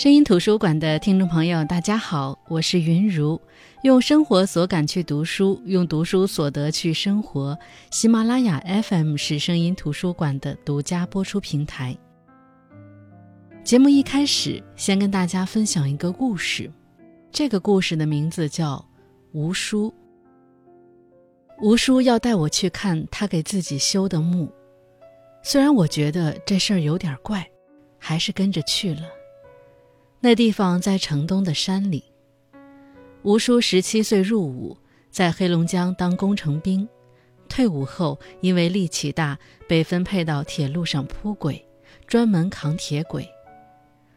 声音图书馆的听众朋友，大家好，我是云如。用生活所感去读书，用读书所得去生活。喜马拉雅 FM 是声音图书馆的独家播出平台。节目一开始，先跟大家分享一个故事。这个故事的名字叫《吴叔》。吴叔要带我去看他给自己修的墓，虽然我觉得这事儿有点怪，还是跟着去了。那地方在城东的山里。吴叔十七岁入伍，在黑龙江当工程兵，退伍后因为力气大，被分配到铁路上铺轨，专门扛铁轨。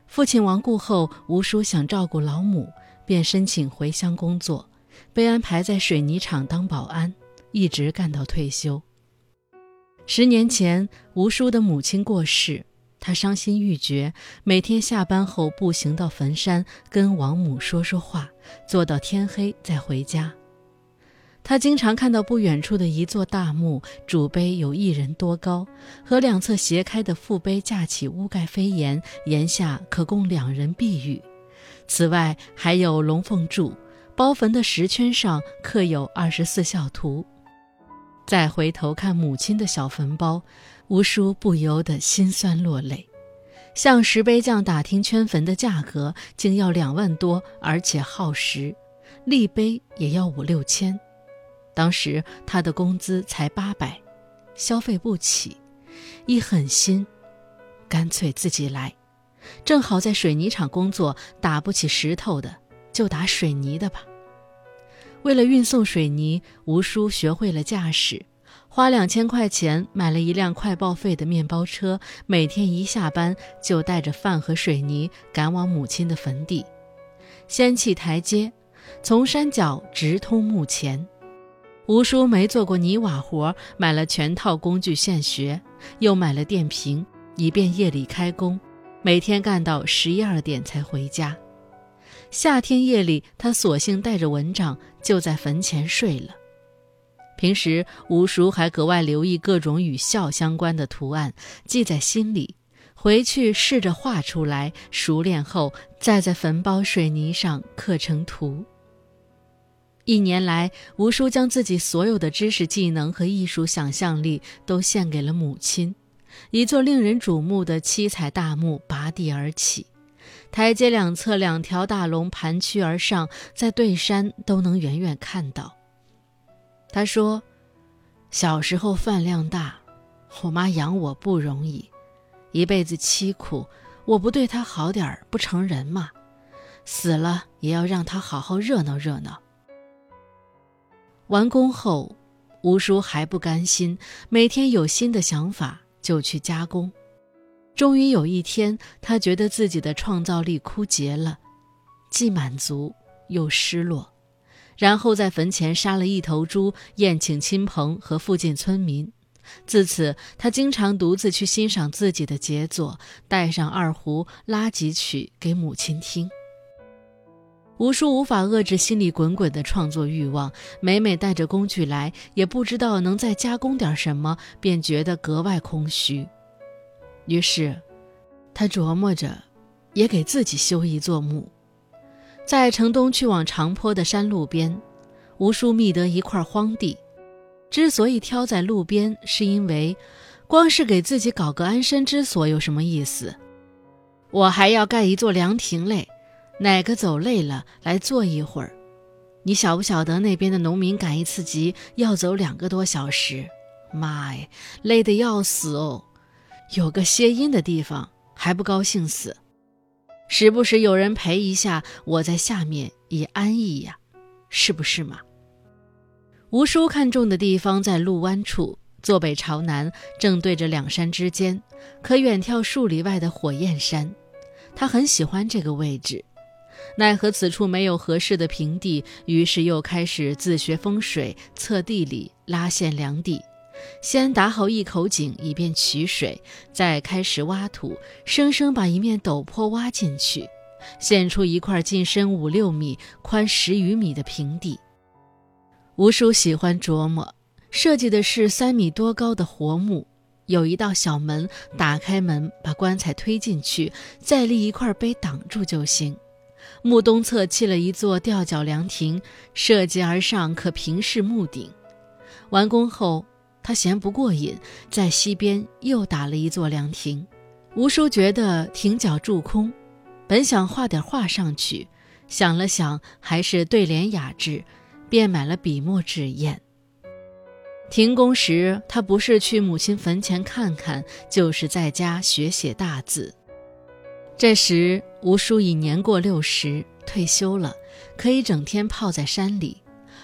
父亲亡故后，吴叔想照顾老母，便申请回乡工作，被安排在水泥厂当保安，一直干到退休。十年前，吴叔的母亲过世。他伤心欲绝，每天下班后步行到坟山，跟王母说说话，坐到天黑再回家。他经常看到不远处的一座大墓，主碑有一人多高，和两侧斜开的副碑架起屋盖飞檐，檐下可供两人避雨。此外还有龙凤柱，包坟的石圈上刻有二十四孝图。再回头看母亲的小坟包。吴叔不由得心酸落泪，向石碑匠打听圈坟的价格，竟要两万多，而且耗时，立碑也要五六千。当时他的工资才八百，消费不起，一狠心，干脆自己来。正好在水泥厂工作，打不起石头的，就打水泥的吧。为了运送水泥，吴叔学会了驾驶。花两千块钱买了一辆快报废的面包车，每天一下班就带着饭和水泥赶往母亲的坟地。掀起台阶，从山脚直通墓前。吴叔没做过泥瓦活，买了全套工具现学，又买了电瓶，以便夜里开工。每天干到十一二点才回家。夏天夜里，他索性带着蚊帐就在坟前睡了。平时吴叔还格外留意各种与孝相关的图案，记在心里，回去试着画出来，熟练后再在坟包水泥上刻成图。一年来，吴叔将自己所有的知识技能和艺术想象力都献给了母亲，一座令人瞩目的七彩大墓拔地而起，台阶两侧两条大龙盘曲而上，在对山都能远远看到。他说：“小时候饭量大，我妈养我不容易，一辈子凄苦，我不对她好点儿不成人吗？死了也要让她好好热闹热闹。”完工后，吴叔还不甘心，每天有新的想法就去加工。终于有一天，他觉得自己的创造力枯竭了，既满足又失落。然后在坟前杀了一头猪，宴请亲朋和附近村民。自此，他经常独自去欣赏自己的杰作，带上二胡拉几曲给母亲听。吴叔无法遏制心里滚滚的创作欲望，每每带着工具来，也不知道能再加工点什么，便觉得格外空虚。于是，他琢磨着，也给自己修一座墓。在城东去往长坡的山路边，吴叔觅得一块荒地。之所以挑在路边，是因为，光是给自己搞个安身之所有什么意思？我还要盖一座凉亭嘞，哪个走累了来坐一会儿？你晓不晓得那边的农民赶一次集要走两个多小时？妈呀，累得要死哦！有个歇阴的地方还不高兴死？时不时有人陪一下，我在下面也安逸呀，是不是嘛？吴叔看中的地方在路湾处，坐北朝南，正对着两山之间，可远眺数里外的火焰山。他很喜欢这个位置，奈何此处没有合适的平地，于是又开始自学风水，测地理，拉线量地。先打好一口井，以便取水，再开始挖土，生生把一面陡坡挖进去，现出一块进深五六米、宽十余米的平地。吴叔喜欢琢磨，设计的是三米多高的活木，有一道小门，打开门，把棺材推进去，再立一块碑挡住就行。墓东侧砌了一座吊脚凉亭，设计而上可平视墓顶。完工后，他嫌不过瘾，在西边又打了一座凉亭。吴叔觉得亭角筑空，本想画点画上去，想了想，还是对联雅致，便买了笔墨纸砚。停工时，他不是去母亲坟前看看，就是在家学写大字。这时，吴叔已年过六十，退休了，可以整天泡在山里。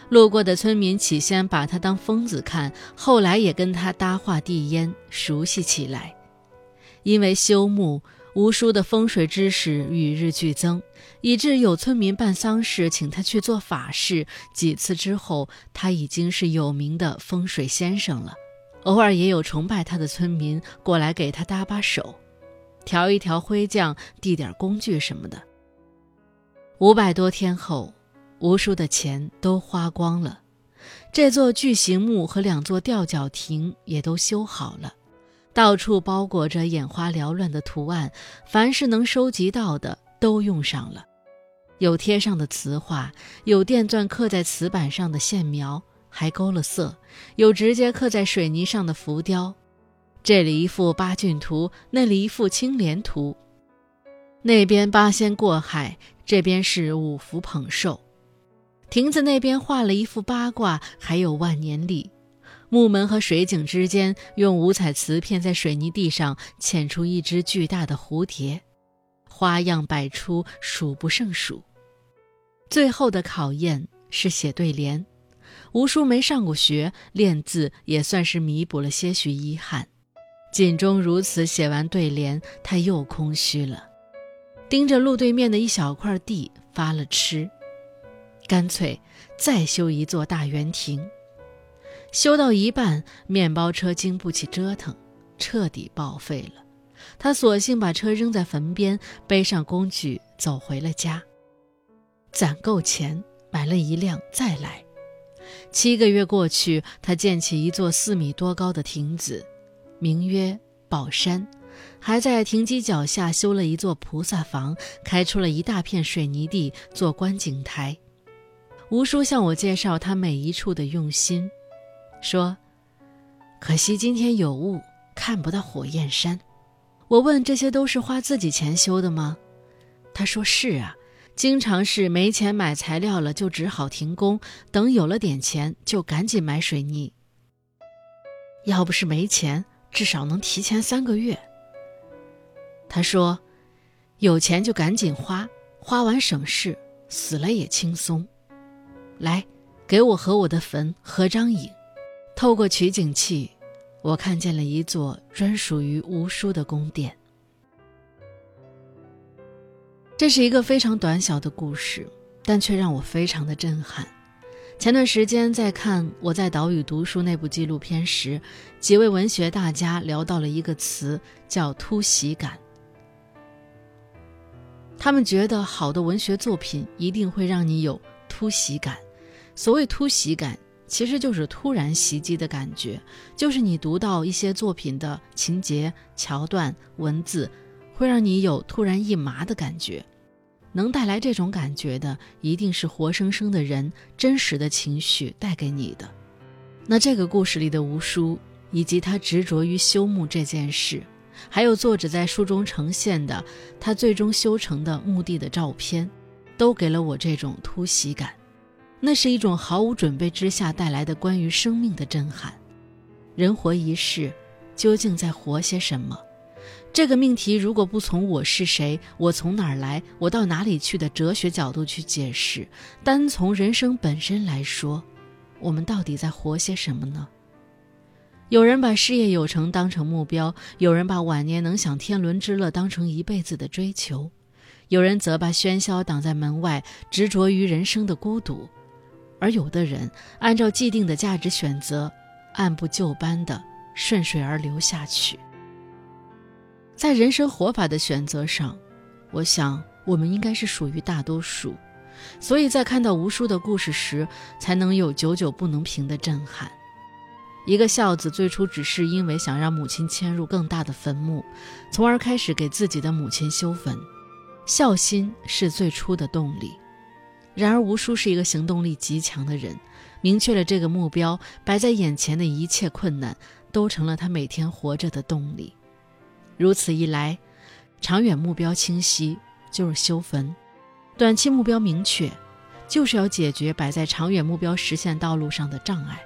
路过的村民起先把他当疯子看，后来也跟他搭话递烟，熟悉起来。因为修墓，吴叔的风水知识与日俱增，以致有村民办丧事请他去做法事。几次之后，他已经是有名的风水先生了。偶尔也有崇拜他的村民过来给他搭把手。调一调灰匠，递点工具什么的。五百多天后，无数的钱都花光了，这座巨型墓和两座吊脚亭也都修好了，到处包裹着眼花缭乱的图案，凡是能收集到的都用上了，有贴上的瓷画，有电钻刻在瓷板上的线描，还勾了色，有直接刻在水泥上的浮雕。这里一幅八骏图，那里一幅青莲图，那边八仙过海，这边是五福捧寿。亭子那边画了一幅八卦，还有万年历。木门和水井之间，用五彩瓷片在水泥地上嵌出一只巨大的蝴蝶，花样百出，数不胜数。最后的考验是写对联。吴叔没上过学，练字也算是弥补了些许遗憾。锦中如此写完对联，他又空虚了，盯着路对面的一小块地发了痴，干脆再修一座大圆亭。修到一半，面包车经不起折腾，彻底报废了。他索性把车扔在坟边，背上工具走回了家，攒够钱买了一辆再来。七个月过去，他建起一座四米多高的亭子。名曰宝山，还在亭基脚下修了一座菩萨房，开出了一大片水泥地做观景台。吴叔向我介绍他每一处的用心，说：“可惜今天有雾，看不到火焰山。”我问：“这些都是花自己钱修的吗？”他说：“是啊，经常是没钱买材料了，就只好停工，等有了点钱，就赶紧买水泥。要不是没钱。”至少能提前三个月。他说：“有钱就赶紧花，花完省事，死了也轻松。”来，给我和我的坟合张影。透过取景器，我看见了一座专属于吴叔的宫殿。这是一个非常短小的故事，但却让我非常的震撼。前段时间在看《我在岛屿读书》那部纪录片时，几位文学大家聊到了一个词，叫“突袭感”。他们觉得好的文学作品一定会让你有突袭感。所谓突袭感，其实就是突然袭击的感觉，就是你读到一些作品的情节、桥段、文字，会让你有突然一麻的感觉。能带来这种感觉的，一定是活生生的人，真实的情绪带给你的。那这个故事里的吴叔，以及他执着于修墓这件事，还有作者在书中呈现的他最终修成的墓地的照片，都给了我这种突袭感。那是一种毫无准备之下带来的关于生命的震撼。人活一世，究竟在活些什么？这个命题如果不从“我是谁，我从哪儿来，我到哪里去”的哲学角度去解释，单从人生本身来说，我们到底在活些什么呢？有人把事业有成当成目标，有人把晚年能享天伦之乐当成一辈子的追求，有人则把喧嚣挡在门外，执着于人生的孤独，而有的人按照既定的价值选择，按部就班的顺水而流下去。在人生活法的选择上，我想我们应该是属于大多数，所以在看到无数的故事时，才能有久久不能平的震撼。一个孝子最初只是因为想让母亲迁入更大的坟墓，从而开始给自己的母亲修坟。孝心是最初的动力。然而，吴叔是一个行动力极强的人，明确了这个目标，摆在眼前的一切困难都成了他每天活着的动力。如此一来，长远目标清晰，就是修坟；短期目标明确，就是要解决摆在长远目标实现道路上的障碍。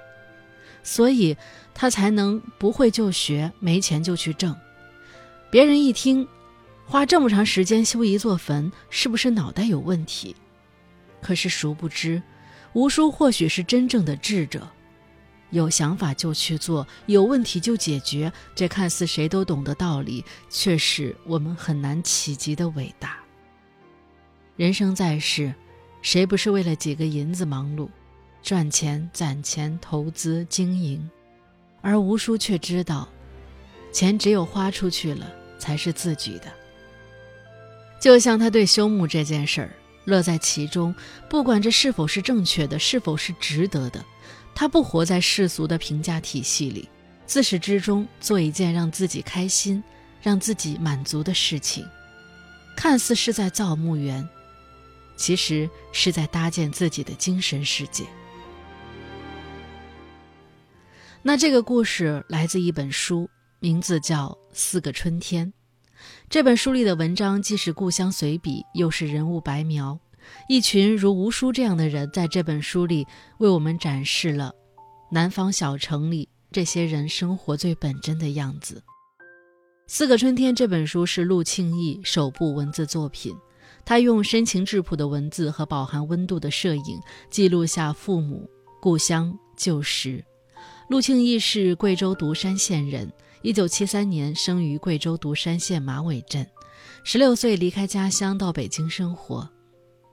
所以，他才能不会就学，没钱就去挣。别人一听，花这么长时间修一座坟，是不是脑袋有问题？可是殊不知，吴叔或许是真正的智者，有想法就去做，有问题就解决。这看似谁都懂的道理，却是我们很难企及的伟大。人生在世，谁不是为了几个银子忙碌？赚钱、攒钱、投资、经营，而吴叔却知道，钱只有花出去了才是自己的。就像他对修墓这件事儿，乐在其中，不管这是否是正确的，是否是值得的，他不活在世俗的评价体系里，自始至终做一件让自己开心、让自己满足的事情，看似是在造墓园，其实是在搭建自己的精神世界。那这个故事来自一本书，名字叫《四个春天》。这本书里的文章既是故乡随笔，又是人物白描。一群如吴叔这样的人，在这本书里为我们展示了南方小城里这些人生活最本真的样子。《四个春天》这本书是陆庆义首部文字作品，他用深情质朴的文字和饱含温度的摄影，记录下父母、故乡、旧时。陆庆义是贵州独山县人，一九七三年生于贵州独山县马尾镇，十六岁离开家乡到北京生活。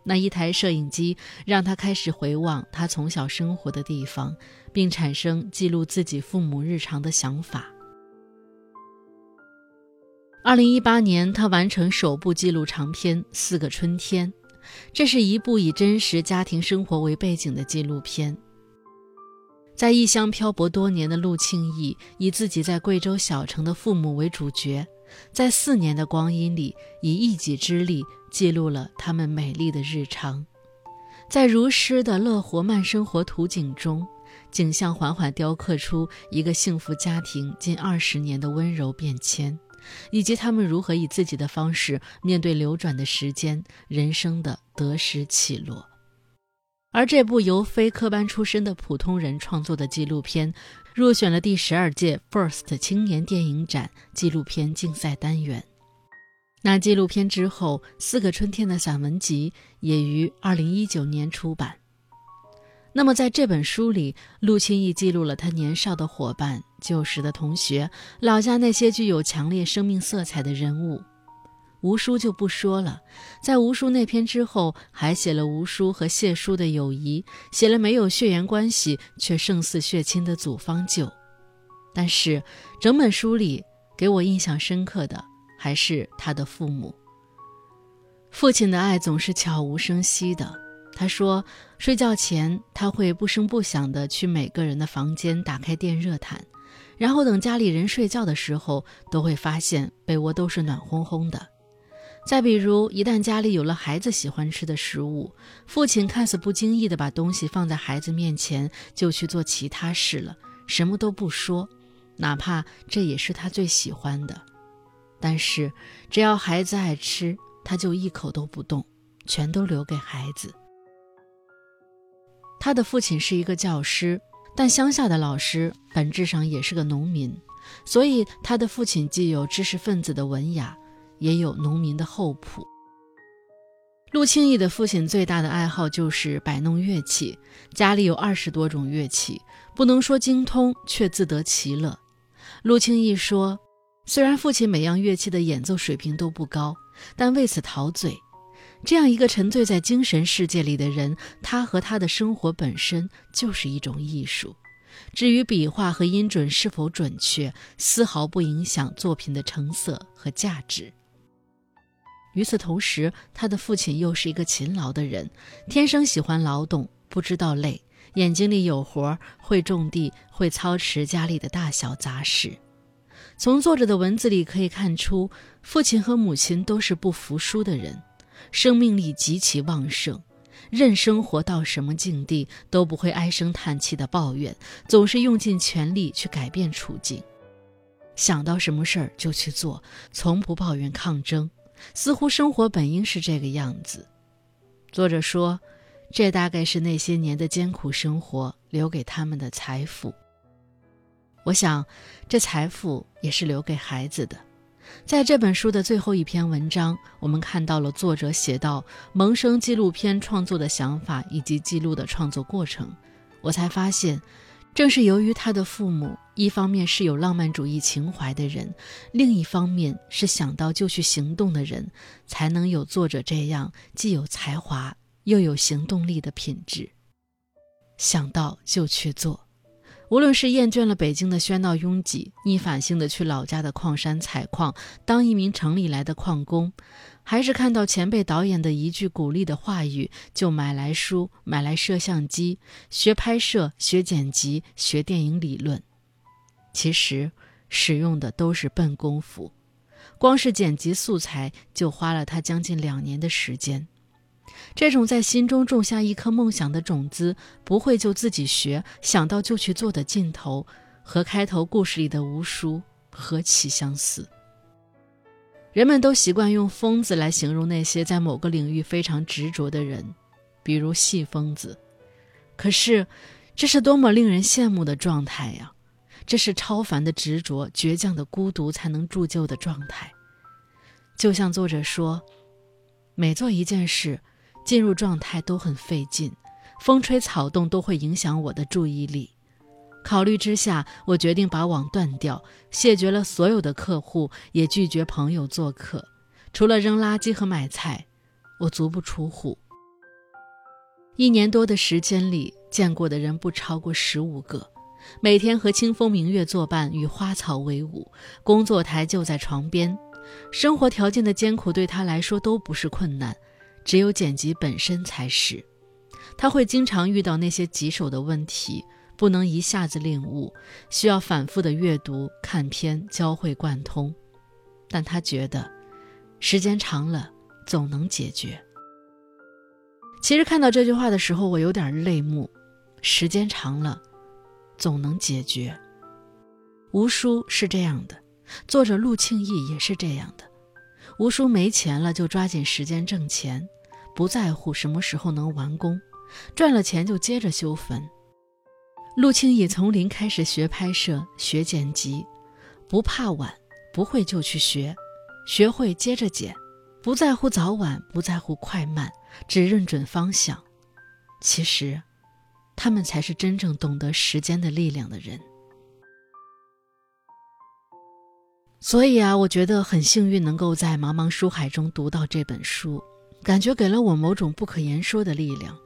那一台摄影机让他开始回望他从小生活的地方，并产生记录自己父母日常的想法。二零一八年，他完成首部纪录长片《四个春天》，这是一部以真实家庭生活为背景的纪录片。在异乡漂泊多年的陆庆义，以自己在贵州小城的父母为主角，在四年的光阴里，以一己之力记录了他们美丽的日常。在如诗的乐活慢生活图景中，景象缓缓雕刻出一个幸福家庭近二十年的温柔变迁，以及他们如何以自己的方式面对流转的时间、人生的得失起落。而这部由非科班出身的普通人创作的纪录片，入选了第十二届 FIRST 青年电影展纪录片竞赛单元。那纪录片之后，《四个春天》的散文集也于二零一九年出版。那么，在这本书里，陆清义记录了他年少的伙伴、旧时的同学、老家那些具有强烈生命色彩的人物。吴叔就不说了，在吴叔那篇之后，还写了吴叔和谢叔的友谊，写了没有血缘关系却胜似血亲的祖方舅。但是整本书里给我印象深刻的还是他的父母。父亲的爱总是悄无声息的。他说，睡觉前他会不声不响地去每个人的房间打开电热毯，然后等家里人睡觉的时候，都会发现被窝都是暖烘烘的。再比如，一旦家里有了孩子喜欢吃的食物，父亲看似不经意地把东西放在孩子面前，就去做其他事了，什么都不说，哪怕这也是他最喜欢的。但是，只要孩子爱吃，他就一口都不动，全都留给孩子。他的父亲是一个教师，但乡下的老师本质上也是个农民，所以他的父亲既有知识分子的文雅。也有农民的厚朴。陆清义的父亲最大的爱好就是摆弄乐器，家里有二十多种乐器，不能说精通，却自得其乐。陆清义说，虽然父亲每样乐器的演奏水平都不高，但为此陶醉。这样一个沉醉在精神世界里的人，他和他的生活本身就是一种艺术。至于笔画和音准是否准确，丝毫不影响作品的成色和价值。与此同时，他的父亲又是一个勤劳的人，天生喜欢劳动，不知道累，眼睛里有活，会种地，会操持家里的大小杂事。从作者的文字里可以看出，父亲和母亲都是不服输的人，生命力极其旺盛，任生活到什么境地都不会唉声叹气的抱怨，总是用尽全力去改变处境。想到什么事儿就去做，从不抱怨抗争，似乎生活本应是这个样子。作者说，这大概是那些年的艰苦生活留给他们的财富。我想，这财富也是留给孩子的。在这本书的最后一篇文章，我们看到了作者写到萌生纪录片创作的想法以及记录的创作过程，我才发现。正是由于他的父母一方面是有浪漫主义情怀的人，另一方面是想到就去行动的人，才能有作者这样既有才华又有行动力的品质。想到就去做。无论是厌倦了北京的喧闹拥挤，逆反性的去老家的矿山采矿，当一名城里来的矿工，还是看到前辈导演的一句鼓励的话语，就买来书，买来摄像机，学拍摄，学剪辑，学电影理论。其实使用的都是笨功夫，光是剪辑素材就花了他将近两年的时间。这种在心中种下一颗梦想的种子，不会就自己学，想到就去做的劲头，和开头故事里的吴叔何其相似。人们都习惯用“疯子”来形容那些在某个领域非常执着的人，比如戏疯子。可是，这是多么令人羡慕的状态呀！这是超凡的执着、倔强的孤独才能铸就的状态。就像作者说，每做一件事。进入状态都很费劲，风吹草动都会影响我的注意力。考虑之下，我决定把网断掉，谢绝了所有的客户，也拒绝朋友做客。除了扔垃圾和买菜，我足不出户。一年多的时间里，见过的人不超过十五个。每天和清风明月作伴，与花草为伍。工作台就在床边，生活条件的艰苦对他来说都不是困难。只有剪辑本身才是，他会经常遇到那些棘手的问题，不能一下子领悟，需要反复的阅读、看片，交汇贯通。但他觉得，时间长了，总能解决。其实看到这句话的时候，我有点泪目。时间长了，总能解决。吴书是这样的，作者陆庆义也是这样的。吴叔没钱了，就抓紧时间挣钱，不在乎什么时候能完工，赚了钱就接着修坟。陆清义从零开始学拍摄、学剪辑，不怕晚，不会就去学，学会接着剪，不在乎早晚，不在乎快慢，只认准方向。其实，他们才是真正懂得时间的力量的人。所以啊，我觉得很幸运能够在茫茫书海中读到这本书，感觉给了我某种不可言说的力量。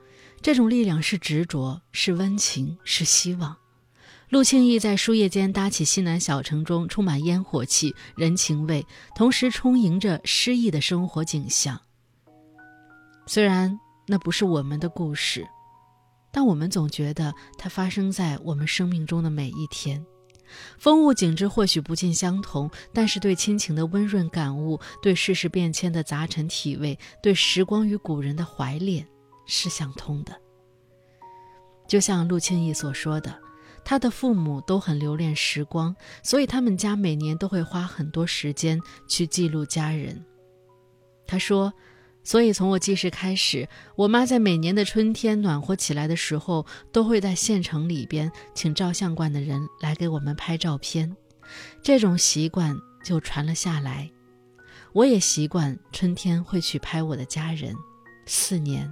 这种力量是执着，是温情，是希望。陆庆义在书页间搭起西南小城中充满烟火气、人情味，同时充盈着诗意的生活景象。虽然那不是我们的故事，但我们总觉得它发生在我们生命中的每一天。风物景致或许不尽相同，但是对亲情的温润感悟，对世事变迁的杂陈体味，对时光与古人的怀恋，是相通的。就像陆清义所说的，他的父母都很留恋时光，所以他们家每年都会花很多时间去记录家人。他说。所以，从我记事开始，我妈在每年的春天暖和起来的时候，都会在县城里边请照相馆的人来给我们拍照片，这种习惯就传了下来。我也习惯春天会去拍我的家人，四年，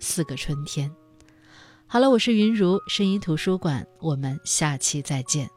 四个春天。好了，我是云如声音图书馆，我们下期再见。